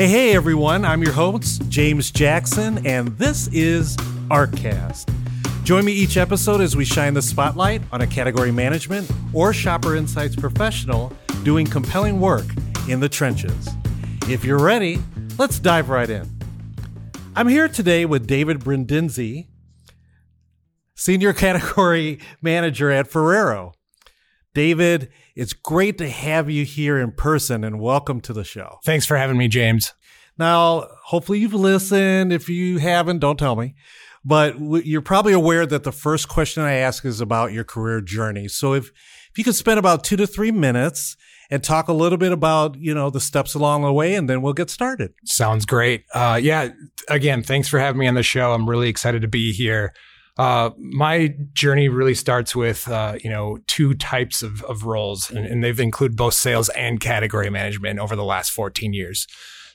Hey, hey, everyone. I'm your host, James Jackson, and this is ArtCast. Join me each episode as we shine the spotlight on a category management or shopper insights professional doing compelling work in the trenches. If you're ready, let's dive right in. I'm here today with David Brindise, Senior Category Manager at Ferrero. David, it's great to have you here in person and welcome to the show. Thanks for having me, James. Now, hopefully you've listened. If you haven't, don't tell me. But you're probably aware that the first question I ask is about your career journey. So if, if you could spend about two to three minutes and talk a little bit about, you know, the steps along the way, and then we'll get started. Sounds great. Uh, yeah. Again, thanks for having me on the show. I'm really excited to be here. Uh, my journey really starts with uh, you know two types of, of roles, and, and, they've included both sales and category management over the last 14 years.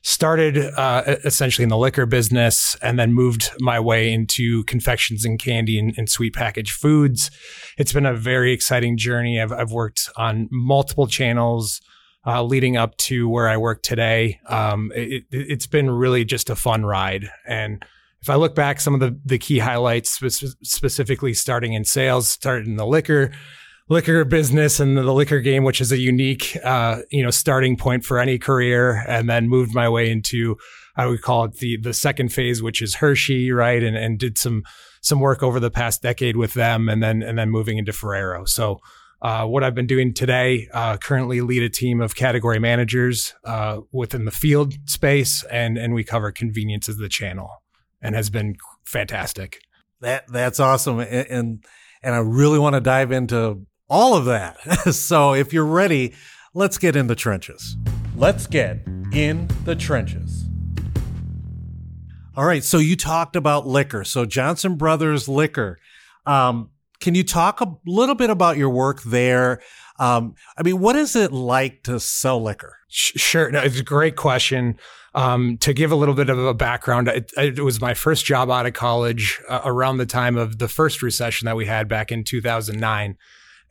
Started uh, essentially in the liquor business, and then moved my way into confections and candy and, and sweet packaged foods. It's been a very exciting journey. I've, I've worked on multiple channels. Uh, leading up to where I work today, um, it, has been really just a fun ride, and if I look back, some of the, the key highlights, spe- specifically starting in sales, started in the liquor liquor business and the liquor game, which is a unique, uh, you know, starting point for any career, and then moved my way into, I would call it the the second phase, which is Hershey, right, and and did some some work over the past decade with them, and then and then moving into Ferrero. So. Uh, what I've been doing today, uh, currently lead a team of category managers uh, within the field space, and and we cover convenience as the channel and has been fantastic. That that's awesome, and and, and I really want to dive into all of that. so if you're ready, let's get in the trenches. Let's get in the trenches. All right. So you talked about liquor. So Johnson Brothers Liquor. Um, can you talk a little bit about your work there? Um, I mean, what is it like to sell liquor? Sure. No, it's a great question. Um, to give a little bit of a background, it, it was my first job out of college uh, around the time of the first recession that we had back in 2009.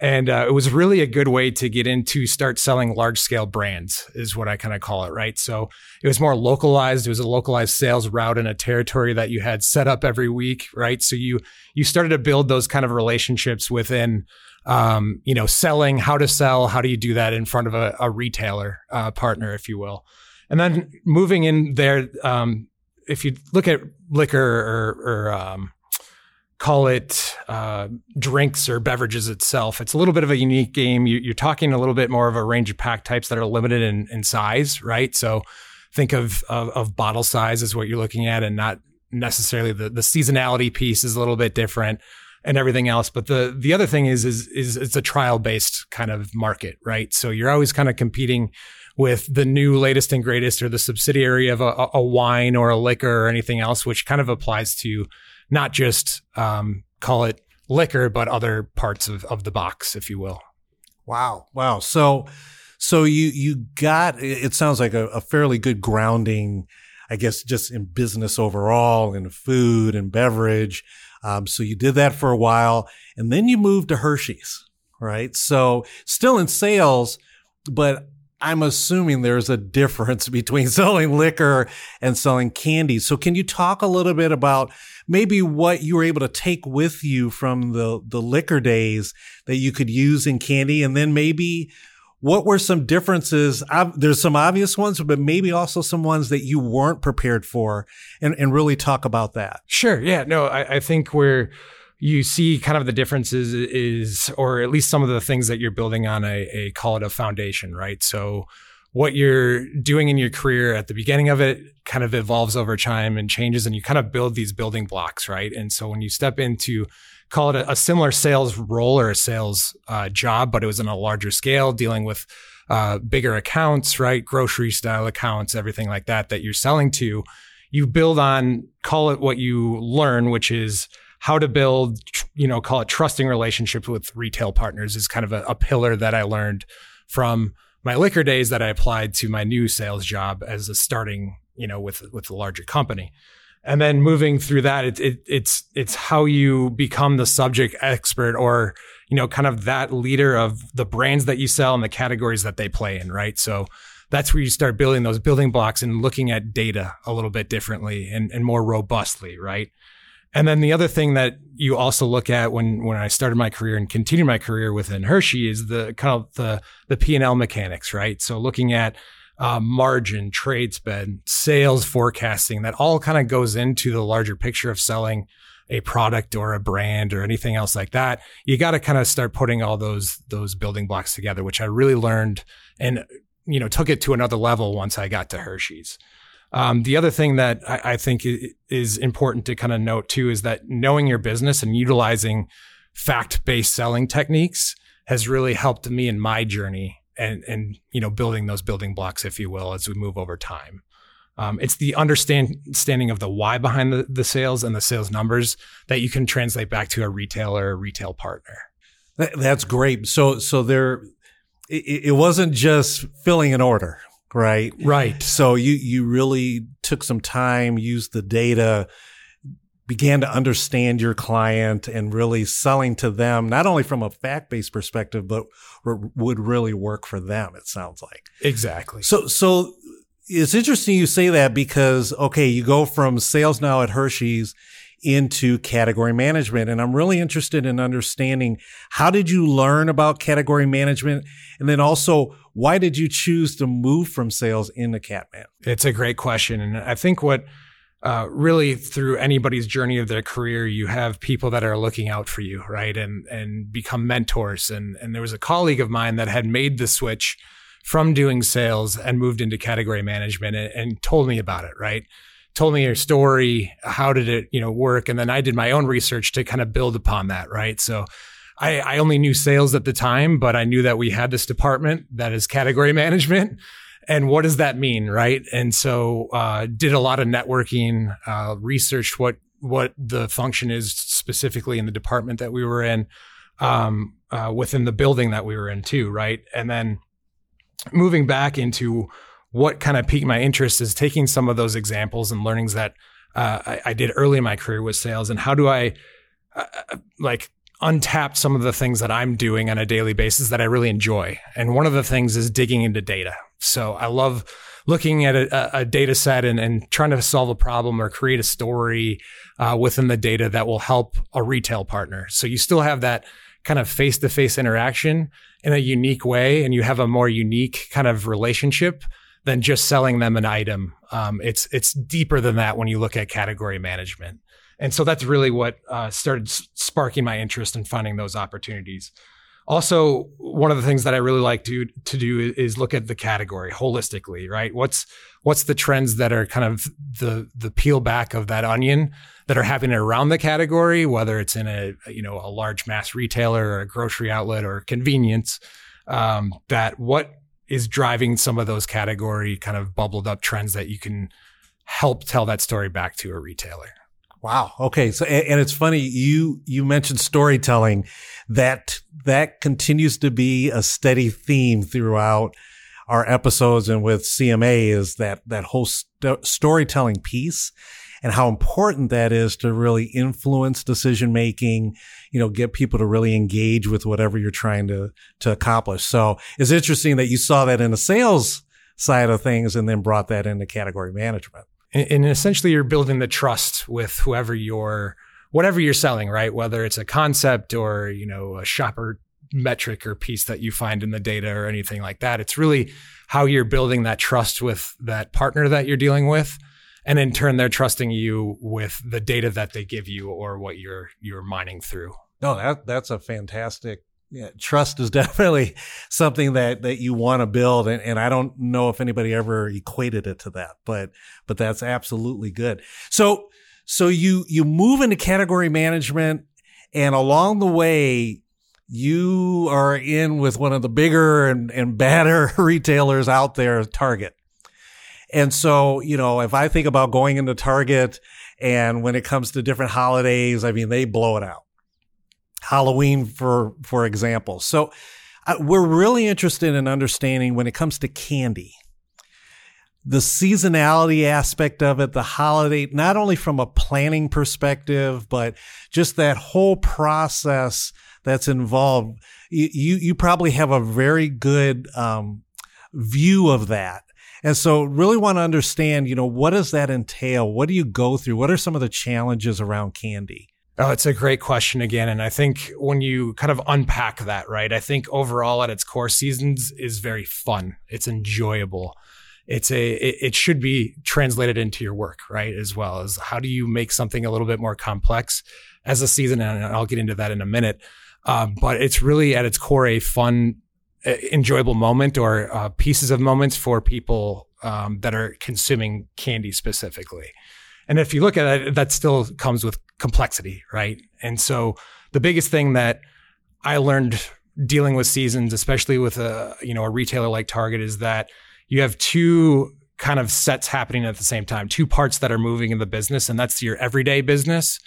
And uh, it was really a good way to get into start selling large scale brands, is what I kind of call it, right? So it was more localized. It was a localized sales route in a territory that you had set up every week, right? So you you started to build those kind of relationships within um, you know, selling, how to sell, how do you do that in front of a, a retailer uh, partner, if you will. And then moving in there, um, if you look at liquor or, or um, call it uh, drinks or beverages itself, it's a little bit of a unique game. You, are talking a little bit more of a range of pack types that are limited in, in size, right? So think of, of, of bottle size is what you're looking at, and not necessarily the the seasonality piece is a little bit different and everything else. But the the other thing is is is it's a trial based kind of market, right? So you're always kind of competing with the new latest and greatest or the subsidiary of a, a wine or a liquor or anything else, which kind of applies to not just um, call it liquor, but other parts of, of the box, if you will. Wow. Wow. So, so you, you got, it sounds like a, a fairly good grounding, I guess, just in business overall, in food and beverage. Um, so you did that for a while and then you moved to Hershey's, right? So still in sales, but I'm assuming there's a difference between selling liquor and selling candy. So can you talk a little bit about maybe what you were able to take with you from the, the liquor days that you could use in candy? And then maybe what were some differences? There's some obvious ones, but maybe also some ones that you weren't prepared for and, and really talk about that. Sure. Yeah. No, I, I think where you see kind of the differences is, or at least some of the things that you're building on a, a call it a foundation, right? So what you're doing in your career at the beginning of it kind of evolves over time and changes and you kind of build these building blocks, right? And so when you step into call it a, a similar sales role or a sales uh, job, but it was on a larger scale, dealing with uh, bigger accounts, right? Grocery style accounts, everything like that that you're selling to. You build on, call it what you learn, which is how to build, you know, call it trusting relationships with retail partners is kind of a, a pillar that I learned from my liquor days that I applied to my new sales job as a starting, you know, with with a larger company and then moving through that it, it, it's it's how you become the subject expert or you know kind of that leader of the brands that you sell and the categories that they play in right so that's where you start building those building blocks and looking at data a little bit differently and, and more robustly, right? And then the other thing that you also look at when when I started my career and continued my career within Hershey is the kind of the the P and L mechanics, right? So looking at uh, margin, trade spend, sales forecasting, that all kind of goes into the larger picture of selling a product or a brand or anything else like that. You got to kind of start putting all those those building blocks together, which I really learned and you know took it to another level once I got to Hershey's. Um, the other thing that I, I think is important to kind of note too is that knowing your business and utilizing fact based selling techniques has really helped me in my journey and and you know building those building blocks, if you will, as we move over time. Um, it's the understanding of the why behind the, the sales and the sales numbers that you can translate back to a retailer or retail partner. That's great. So so there, it, it wasn't just filling an order right? Right. So you you really took some time, used the data, began to understand your client and really selling to them not only from a fact-based perspective but would really work for them it sounds like. Exactly. So so it's interesting you say that because okay, you go from sales now at Hershey's into category management. And I'm really interested in understanding how did you learn about category management? And then also, why did you choose to move from sales into Catman? It's a great question. And I think what uh, really through anybody's journey of their career, you have people that are looking out for you, right? And and become mentors. And and there was a colleague of mine that had made the switch from doing sales and moved into category management and, and told me about it, right? told me your story. How did it, you know, work? And then I did my own research to kind of build upon that, right? So I, I only knew sales at the time, but I knew that we had this department that is category management. And what does that mean, right? And so uh, did a lot of networking, uh, researched what what the function is specifically in the department that we were in, um, uh, within the building that we were in too, right? And then moving back into what kind of piqued my interest is taking some of those examples and learnings that uh, I, I, did early in my career with sales and how do I uh, uh, like untap some of the things that I'm doing on a daily basis that I really enjoy. And one of the things is digging into data. So I love looking at a, a data set and, and, trying to solve a problem or create a story uh, within the data that will help a retail partner. So you still have that kind of face to face interaction in a unique way and you have a more unique kind of relationship than just selling them an item. Um, it's it's deeper than that when you look at category management, and so that's really what uh, started sparking my interest in finding those opportunities. Also, one of the things that I really like to to do is look at the category holistically. Right? What's what's the trends that are kind of the the peel back of that onion that are happening around the category, whether it's in a you know a large mass retailer or a grocery outlet or convenience. Um, that what is driving some of those category kind of bubbled up trends that you can help tell that story back to a retailer. Wow. Okay. So, and it's funny you you mentioned storytelling that that continues to be a steady theme throughout our episodes and with CMA is that that whole st- storytelling piece and how important that is to really influence decision making, you know, get people to really engage with whatever you're trying to, to accomplish. So it's interesting that you saw that in the sales side of things and then brought that into category management. And, essentially you're building the trust with whoever you're, whatever you're selling, right? Whether it's a concept or, you know, a shopper metric or piece that you find in the data or anything like that. It's really how you're building that trust with that partner that you're dealing with and in turn they're trusting you with the data that they give you or what you're you're mining through. No, that that's a fantastic yeah, trust is definitely something that that you want to build and, and I don't know if anybody ever equated it to that, but but that's absolutely good. So so you you move into category management and along the way you are in with one of the bigger and, and badder retailers out there, Target. And so, you know, if I think about going into Target and when it comes to different holidays, I mean, they blow it out. Halloween, for, for example. So uh, we're really interested in understanding when it comes to candy, the seasonality aspect of it, the holiday, not only from a planning perspective, but just that whole process that's involved. You, you, you probably have a very good, um, view of that. And so really want to understand, you know, what does that entail? What do you go through? What are some of the challenges around candy? Oh, it's a great question again. And I think when you kind of unpack that, right, I think overall at its core, seasons is very fun. It's enjoyable. It's a, it, it should be translated into your work, right? As well as how do you make something a little bit more complex as a season? And I'll get into that in a minute. Uh, but it's really at its core a fun, enjoyable moment or uh, pieces of moments for people um, that are consuming candy specifically. And if you look at it, that still comes with complexity, right? And so the biggest thing that I learned dealing with seasons, especially with a you know a retailer like Target, is that you have two kind of sets happening at the same time, two parts that are moving in the business, and that's your everyday business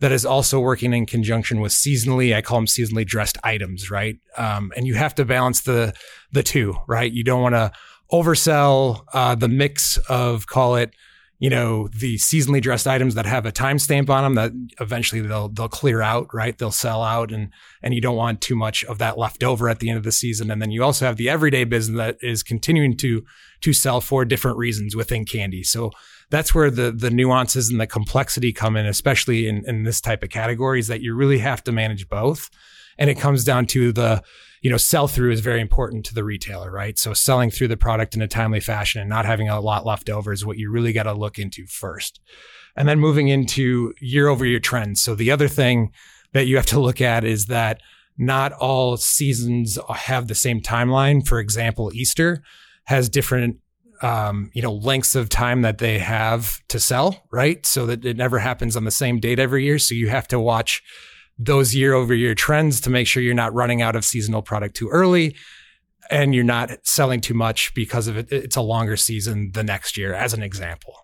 that is also working in conjunction with seasonally. I call them seasonally dressed items, right? Um, and you have to balance the the two, right? You don't want to oversell uh, the mix of call it you know the seasonally dressed items that have a timestamp on them that eventually they'll they'll clear out right? They'll sell out and and you don't want too much of that left over at the end of the season. And then you also have the everyday business that is continuing to to sell for different reasons within candy. So that's where the the nuances and the complexity come in especially in in this type of categories that you really have to manage both. And it comes down to the you know, sell through is very important to the retailer, right? So selling through the product in a timely fashion and not having a lot left over is what you really got to look into first. And then moving into year over year trends. So the other thing that you have to look at is that not all seasons have the same timeline. For example, Easter has different um, you know, lengths of time that they have to sell, right? So that it never happens on the same date every year. So you have to watch those year over year trends to make sure you're not running out of seasonal product too early and you're not selling too much because of it. It's a longer season the next year, as an example.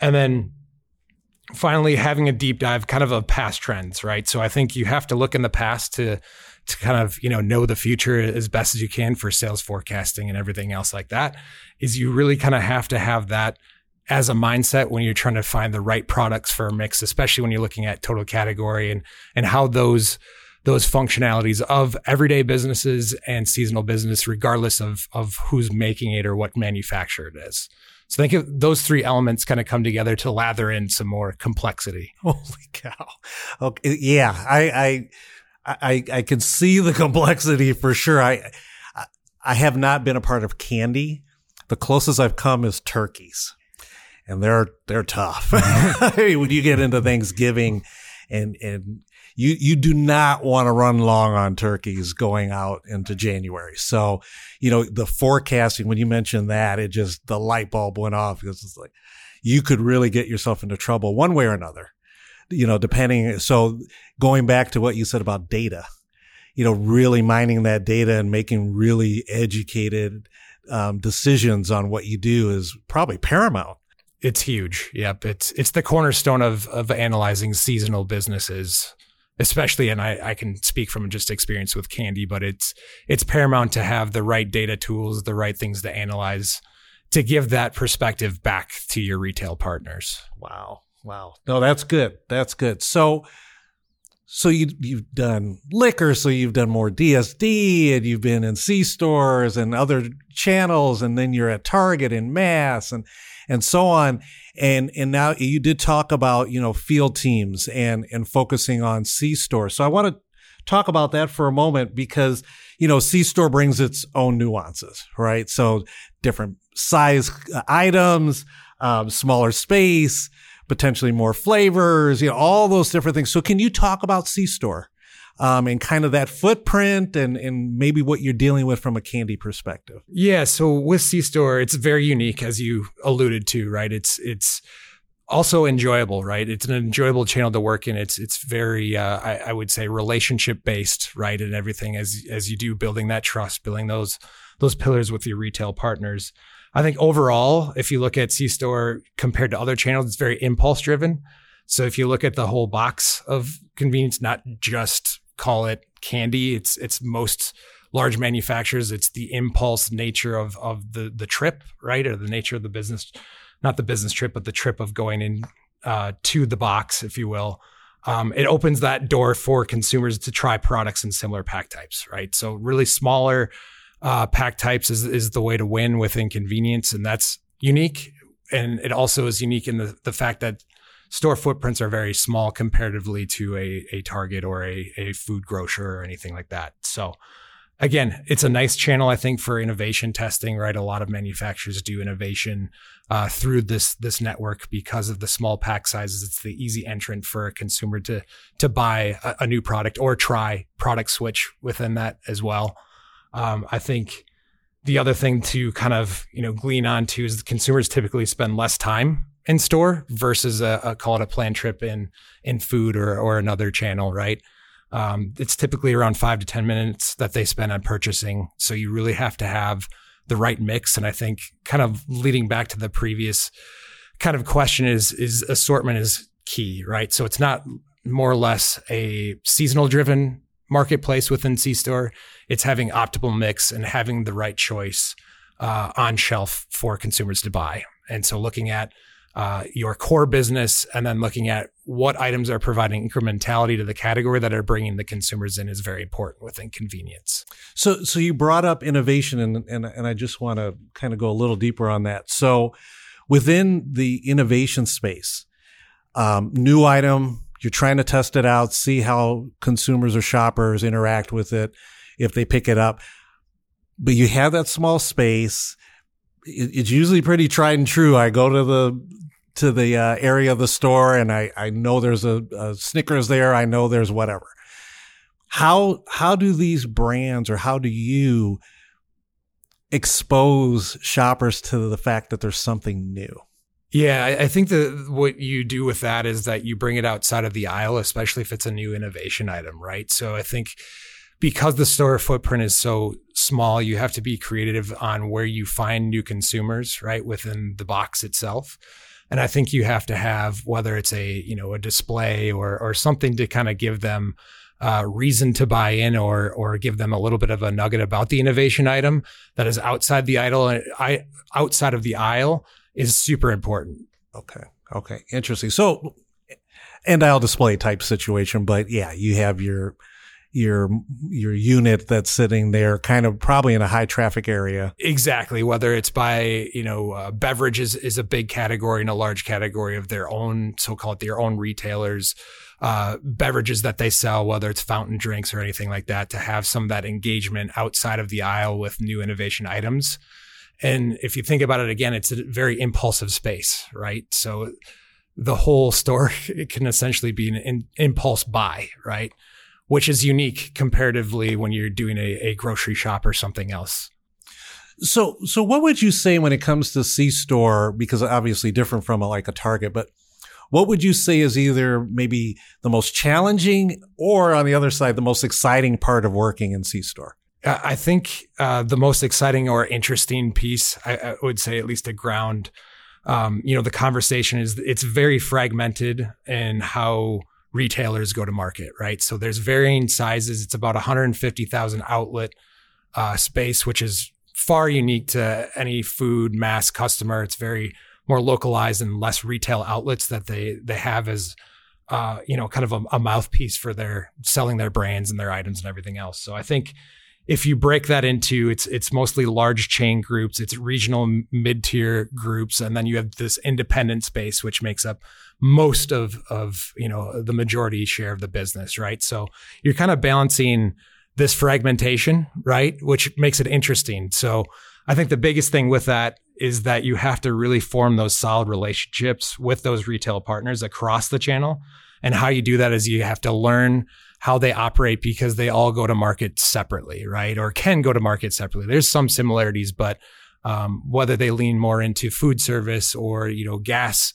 And then finally, having a deep dive kind of of past trends, right? So I think you have to look in the past to to kind of you know know the future as best as you can for sales forecasting and everything else like that is you really kind of have to have that as a mindset when you're trying to find the right products for a mix, especially when you're looking at total category and and how those those functionalities of everyday businesses and seasonal business, regardless of of who's making it or what manufacturer it is. So think those three elements kind of come together to lather in some more complexity. Holy cow! Okay, yeah, I I I, I can see the complexity for sure. I I have not been a part of candy. The closest I've come is turkeys and they're they're tough. when you get into Thanksgiving, and and you you do not want to run long on turkeys going out into January. So, you know, the forecasting when you mentioned that, it just the light bulb went off because it's like you could really get yourself into trouble one way or another. You know, depending. So, going back to what you said about data, you know, really mining that data and making really educated um, decisions on what you do is probably paramount. It's huge. Yep. It's it's the cornerstone of of analyzing seasonal businesses, especially and I, I can speak from just experience with candy, but it's it's paramount to have the right data tools, the right things to analyze to give that perspective back to your retail partners. Wow. Wow. No, that's good. That's good. So so you you've done liquor, so you've done more DSD, and you've been in C stores and other channels, and then you're at Target and Mass, and and so on. And, and now you did talk about, you know, field teams and, and focusing on C store. So I want to talk about that for a moment because, you know, C store brings its own nuances, right? So different size items, um, smaller space, potentially more flavors, you know, all those different things. So can you talk about C store? Um, and kind of that footprint and, and maybe what you're dealing with from a candy perspective. Yeah. So with C Store, it's very unique, as you alluded to, right? It's, it's, also enjoyable, right? It's an enjoyable channel to work in. It's it's very, uh, I, I, would say, relationship based, right, and everything as as you do building that trust, building those those pillars with your retail partners. I think overall, if you look at C Store compared to other channels, it's very impulse driven. So if you look at the whole box of convenience, not just call it candy. It's it's most large manufacturers. It's the impulse nature of of the the trip, right, or the nature of the business, not the business trip, but the trip of going in uh, to the box, if you will. Um, it opens that door for consumers to try products in similar pack types, right? So really smaller, uh, pack types is is the way to win within convenience, and that's unique. And it also is unique in the the fact that store footprints are very small comparatively to a a Target or a a food grocer or anything like that. So again, it's a nice channel, I think, for innovation testing, right? A lot of manufacturers do innovation uh, through this this network because of the small pack sizes. It's the easy entrant for a consumer to to buy a, a new product or try product switch within that as well. Um, I think the other thing to kind of you know glean onto is the consumers typically spend less time in store versus a, a call it a planned trip in in food or or another channel, right? Um, it's typically around five to 10 minutes that they spend on purchasing. So you really have to have the right mix. And I think kind of leading back to the previous kind of question is, is assortment is key, right? So it's not more or less a seasonal driven marketplace within C store. It's having optimal mix and having the right choice uh, on shelf for consumers to buy. And so looking at uh, your core business and then looking at what items are providing incrementality to the category that are bringing the consumers in is very important within convenience. So, so you brought up innovation, and and, and I just want to kind of go a little deeper on that. So, within the innovation space, um, new item, you're trying to test it out, see how consumers or shoppers interact with it, if they pick it up. But you have that small space. It's usually pretty tried and true. I go to the to the uh, area of the store and I, I know there's a, a Snickers there. I know there's whatever. How, how do these brands or how do you expose shoppers to the fact that there's something new? Yeah, I, think that what you do with that is that you bring it outside of the aisle, especially if it's a new innovation item, right? So I think because the store footprint is so small, you have to be creative on where you find new consumers, right, within the box itself. And I think you have to have whether it's a you know a display or or something to kind of give them uh, reason to buy in or or give them a little bit of a nugget about the innovation item that is outside the idle and I outside of the aisle is super important. Okay. Okay. Interesting. So and I'll display type situation, but yeah, you have your your your unit that's sitting there kind of probably in a high traffic area. Exactly. Whether it's by you know uh, beverages is a big category and a large category of their own so-called their own retailers uh, beverages that they sell whether it's fountain drinks or anything like that to have some of that engagement outside of the aisle with new innovation items. And if you think about it again it's a very impulsive space right? So the whole store it can essentially be an in, impulse buy right which is unique comparatively when you're doing a, a grocery shop or something else. So, so what would you say when it comes to C store? Because obviously different from a, like a Target, but what would you say is either maybe the most challenging or on the other side, the most exciting part of working in C store? I think uh, the most exciting or interesting piece, I, I would say, at least a ground, um, you know, the conversation is it's very fragmented in how retailers go to market, right? So there's varying sizes. It's about 150,000 outlet uh, space, which is far unique to any food mass customer. It's very more localized and less retail outlets that they they have as uh, you know kind of a, a mouthpiece for their selling their brands and their items and everything else. So I think if you break that into it's it's mostly large chain groups, it's regional mid tier groups, and then you have this independent space which makes up most of of you know the majority share of the business, right? So you're kind of balancing this fragmentation, right, which makes it interesting. So I think the biggest thing with that is that you have to really form those solid relationships with those retail partners across the channel. And how you do that is you have to learn how they operate because they all go to market separately, right? Or can go to market separately. There's some similarities, but um, whether they lean more into food service or you know gas,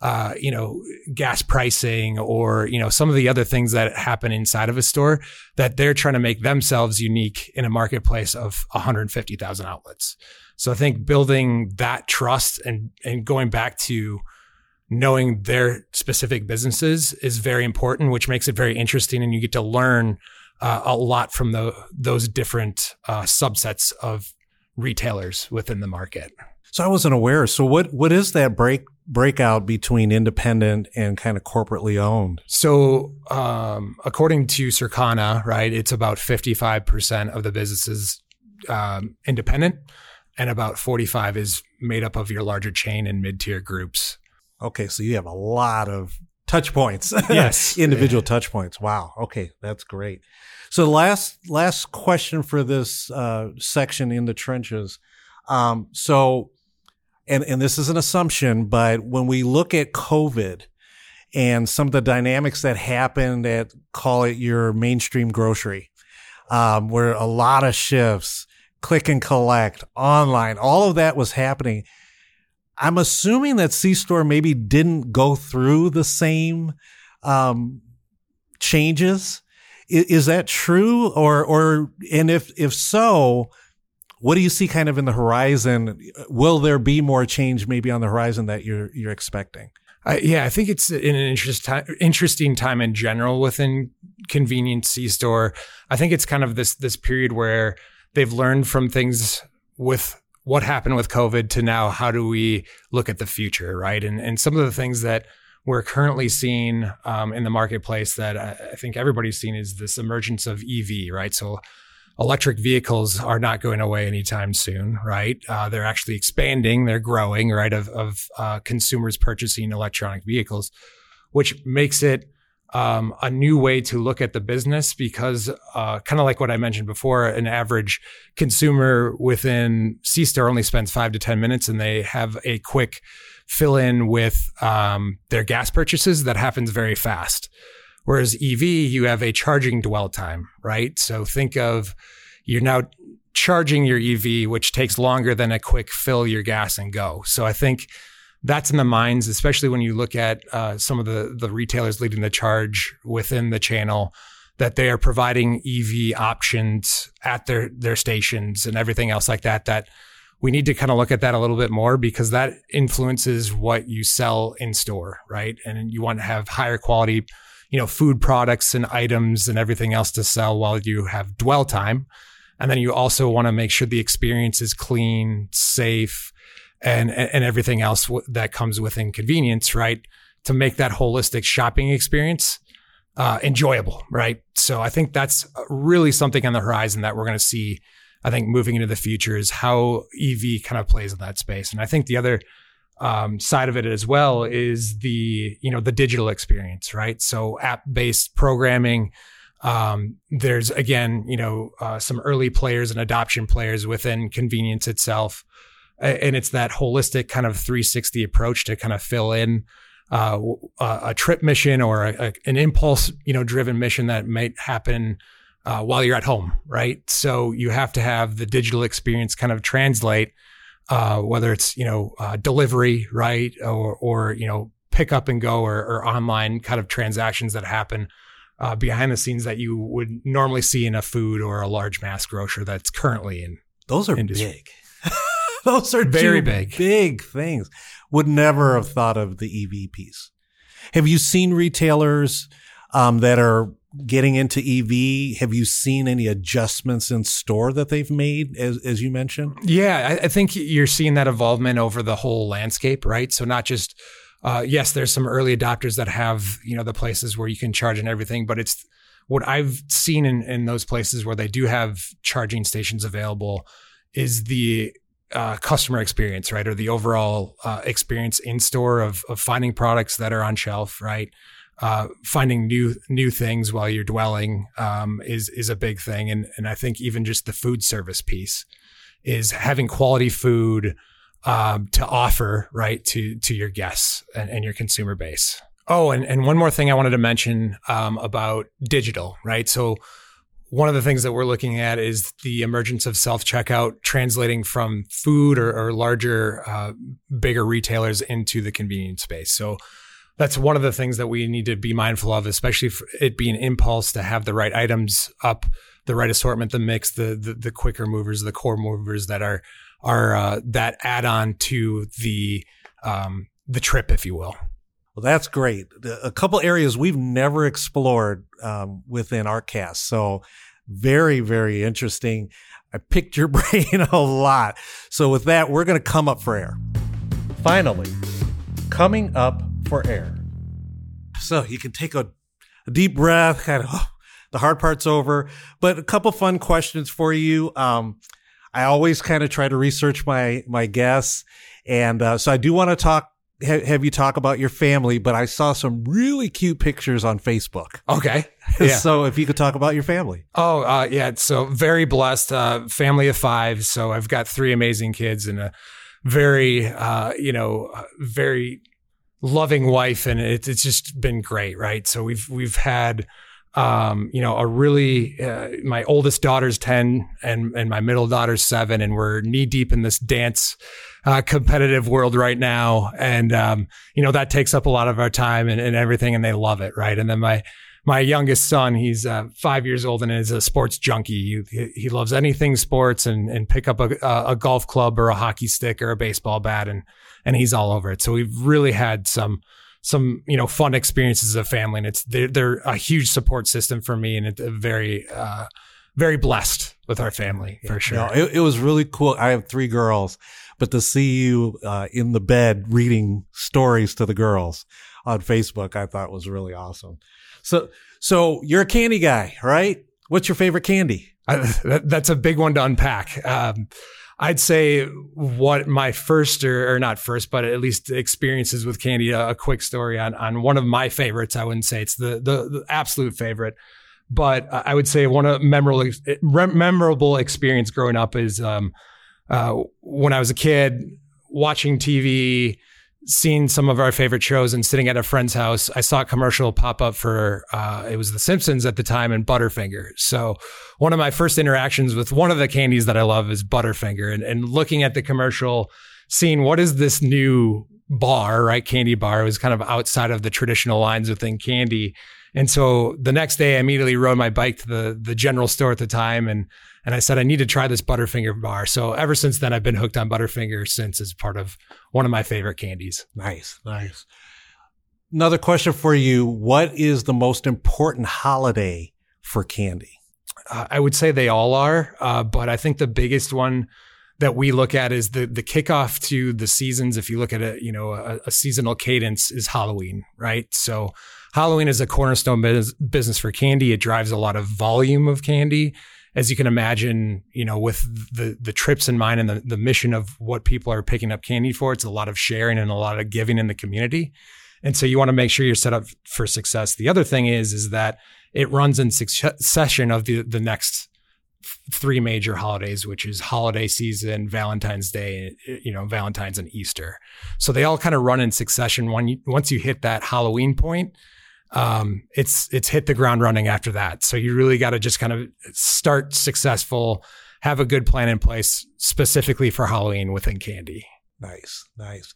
uh, you know gas pricing or you know some of the other things that happen inside of a store that they're trying to make themselves unique in a marketplace of 150,000 outlets. So I think building that trust and and going back to knowing their specific businesses is very important, which makes it very interesting. And you get to learn uh, a lot from the, those different uh, subsets of retailers within the market. So I wasn't aware. So what what is that break breakout between independent and kind of corporately owned? So um, according to Circana, right, it's about fifty five percent of the businesses um, independent, and about 45 is made up of your larger chain and mid tier groups. Okay, so you have a lot of touch points. Yes. individual touch points. Wow. Okay, that's great. So last last question for this uh, section in the trenches. Um, so, and and this is an assumption, but when we look at COVID and some of the dynamics that happened at call it your mainstream grocery, um, where a lot of shifts, click and collect, online, all of that was happening. I'm assuming that C Store maybe didn't go through the same um, changes. Is, is, that true, or or and if if so, what do you see kind of in the horizon? Will there be more change maybe on the horizon that you're you're expecting? Uh, yeah, I think it's an interest time, interesting time in general within convenience C store. I think it's kind of this this period where they've learned from things with what happened with COVID to now how do we look at the future, right? And and some of the things that we're currently seeing um, in the marketplace that I, I think everybody's seen is this emergence of EV, right? So electric vehicles are not going away anytime soon, right? Uh, they're actually expanding, they're growing, right? Of, of uh, consumers purchasing electronic vehicles, which makes it um, a new way to look at the business because, uh, kind of like what I mentioned before, an average consumer within C Store only spends five to 10 minutes and they have a quick fill in with um, their gas purchases that happens very fast. Whereas EV, you have a charging dwell time, right? So think of you're now charging your EV, which takes longer than a quick fill your gas and go. So I think that's in the minds, especially when you look at uh, some of the the retailers leading the charge within the channel, that they are providing EV options at their their stations and everything else like that. That we need to kind of look at that a little bit more because that influences what you sell in store, right? And you want to have higher quality, you know, food products and items and everything else to sell while you have dwell time. And then you also want to make sure the experience is clean, safe, and and everything else that comes with inconvenience, right? To make that holistic shopping experience uh, enjoyable, right? So I think that's really something on the horizon that we're going to see. I think moving into the future is how EV kind of plays in that space, and I think the other um, side of it as well is the you know the digital experience, right? So app based programming. Um, there's again, you know, uh, some early players and adoption players within convenience itself and it's that holistic kind of 360 approach to kind of fill in uh, a trip mission or a, a, an impulse, you know, driven mission that might happen uh, while you're at home, right? So you have to have the digital experience kind of translate, uh, whether it's you know uh, delivery, right, or or you know pick up and go or, or online kind of transactions that happen uh, behind the scenes that you would normally see in a food or a large mass grocer that's currently in. Those are industry. big. Those are very big, big things. Would never have thought of the EV piece. Have you seen retailers um, that are getting into EV? Have you seen any adjustments in store that they've made, as, as you mentioned? Yeah, I, I think you're seeing that involvement over the whole landscape, right? So not just uh, yes, there's some early adopters that have you know the places where you can charge and everything, but it's what I've seen in, in those places where they do have charging stations available is the uh, customer experience, right, or the overall uh, experience in store of of finding products that are on shelf, right. Uh, finding new new things while you're dwelling um, is is a big thing, and and I think even just the food service piece is having quality food um, to offer, right, to to your guests and, and, your consumer base. Oh, and and one more thing I wanted to mention um, about digital, right? So one of the things that we're looking at is the emergence of self checkout translating from food or, or larger, uh, bigger retailers into the convenience space. So that's one of the things that we need to be mindful of, especially it being impulse to have the right items up, the right assortment, the mix, the the, the quicker movers, the core movers that are are uh, that add on to the um, the trip, if you will. Well, that's great. A couple areas we've never explored um, within ArtCast, So very, very interesting. I picked your brain a lot. So with that, we're going to come up for air. Finally, coming up for air. So you can take a, a deep breath, kind of, oh, the hard part's over. But a couple fun questions for you. Um, I always kind of try to research my my guests, and uh, so I do want to talk ha- have you talk about your family, but I saw some really cute pictures on Facebook. Okay. Yeah. so if you could talk about your family. Oh, uh, yeah. So very blessed, uh, family of five. So I've got three amazing kids and a very, uh, you know, uh, very loving wife, and it, it's just been great, right? So we've we've had. Um, you know, a really, uh, my oldest daughter's 10 and, and my middle daughter's seven, and we're knee deep in this dance, uh, competitive world right now. And, um, you know, that takes up a lot of our time and, and everything, and they love it, right? And then my, my youngest son, he's uh, five years old and is a sports junkie. He, he loves anything sports and, and pick up a, a golf club or a hockey stick or a baseball bat and, and he's all over it. So we've really had some, some, you know, fun experiences as a family and it's, they're, they're a huge support system for me and it's very, uh, very blessed with our family for sure. No, it, it, was really cool. I have three girls, but to see you uh, in the bed reading stories to the girls on Facebook, I thought was really awesome. So, so you're a candy guy, right? What's your favorite candy? I, that, that's a big one to unpack. Um, I'd say what my first or, or, not first, but at least experiences with candy. A, a, quick story on on one of my favorites. I wouldn't say it's the the, the absolute favorite, but I would say one of memorable memorable experience growing up is um, uh, when I was a kid watching TV seen some of our favorite shows and sitting at a friend's house, I saw a commercial pop up for uh, it was The Simpsons at the time and Butterfinger. So one of my first interactions with one of the candies that I love is Butterfinger, and, and looking at the commercial, seeing what is this new bar, right? Candy bar it was kind of outside of the traditional lines within candy. And so the next day, I immediately rode my bike to the the general store at the time and and I said, I need to try this Butterfinger bar. So ever since then, I've been hooked on Butterfinger since as part of one of my favorite candies. Nice, nice. Another question for you. What is the most important holiday for candy? Uh, I would say they all are, uh, but I think the biggest one that we look at is the the kickoff to the seasons. If you look at a you know a, a seasonal cadence, is Halloween, right? So Halloween is a cornerstone business for candy. It drives a lot of volume of candy as you can imagine, you know, with the the trips in mind and the, the mission of what people are picking up candy for, it's a lot of sharing and a lot of giving in the community. And so you want to make sure you're set up for success. The other thing is, is that it runs in succession of the, the next three major holidays, which is holiday season, Valentine's Day, eh, you know, Valentine's and Easter. So they all kind of run in succession. When you, once you hit that Halloween point, um, it's it's hit the ground running after that. So you really got to just kind of start successful, have a good plan in place specifically for Halloween within candy. Nice, nice.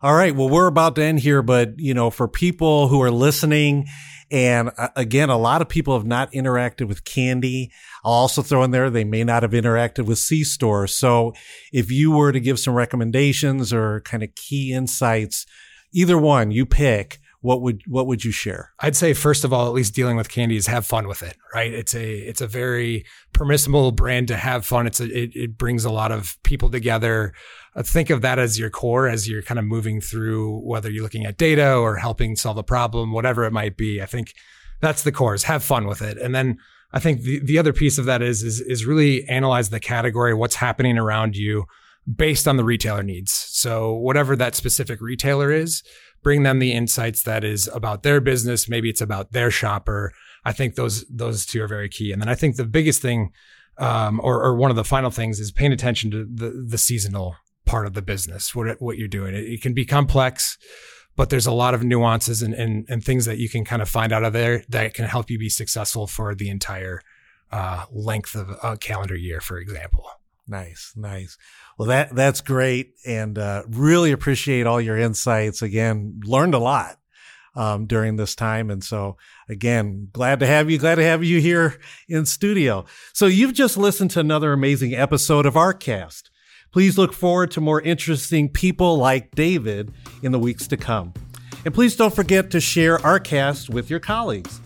All right. Well, we're about to end here, but you know, for people who are listening, and uh, again, a lot of people have not interacted with candy. I'll also throw in there they may not have interacted with C Store. So, if you were to give some recommendations or kind of key insights, either one you pick what would what would you share? I'd say first of all, at least dealing with candy is have fun with it, right? It's a it's a very permissible brand to have fun. It's a, it, it brings a lot of people together. Uh, think of that as your core as you're kind of moving through whether you're looking at data or helping solve a problem, whatever it might be. I think that's the core is have fun with it. And then I think the, the other piece of that is, is is really analyze the category, what's happening around you based on the retailer needs. So whatever that specific retailer is, bring them the insights that is about their business. Maybe it's about their shopper. I think those those two are very key. And then I think the biggest thing, um, or, or one of the final things, is paying attention to the the seasonal part of the business. What what you're doing. It, it can be complex, but there's a lot of nuances and, and and things that you can kind of find out of there that can help you be successful for the entire uh, length of a calendar year, for example. Nice, nice. Well, that that's great, and uh, really appreciate all your insights. Again, learned a lot um, during this time, and so again, glad to have you. Glad to have you here in studio. So you've just listened to another amazing episode of ArtCast. Please look forward to more interesting people like David in the weeks to come, and please don't forget to share ArtCast with your colleagues.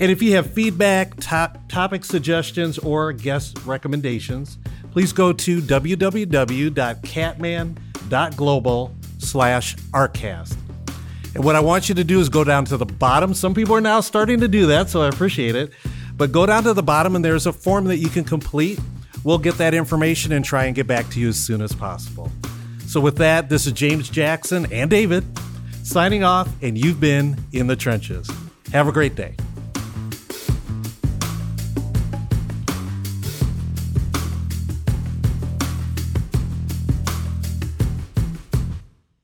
And if you have feedback, top, topic suggestions, or guest recommendations please go to www.catman.global slash artcast. And what I want you to do is go down to the bottom. Some people are now starting to do that, so I appreciate it. But go down to the bottom and there's a form that you can complete we'll get that information and try and get back to you as soon as possible. So, with that, this is James Jackson and David signing off, and you've been in the trenches. Have a great day.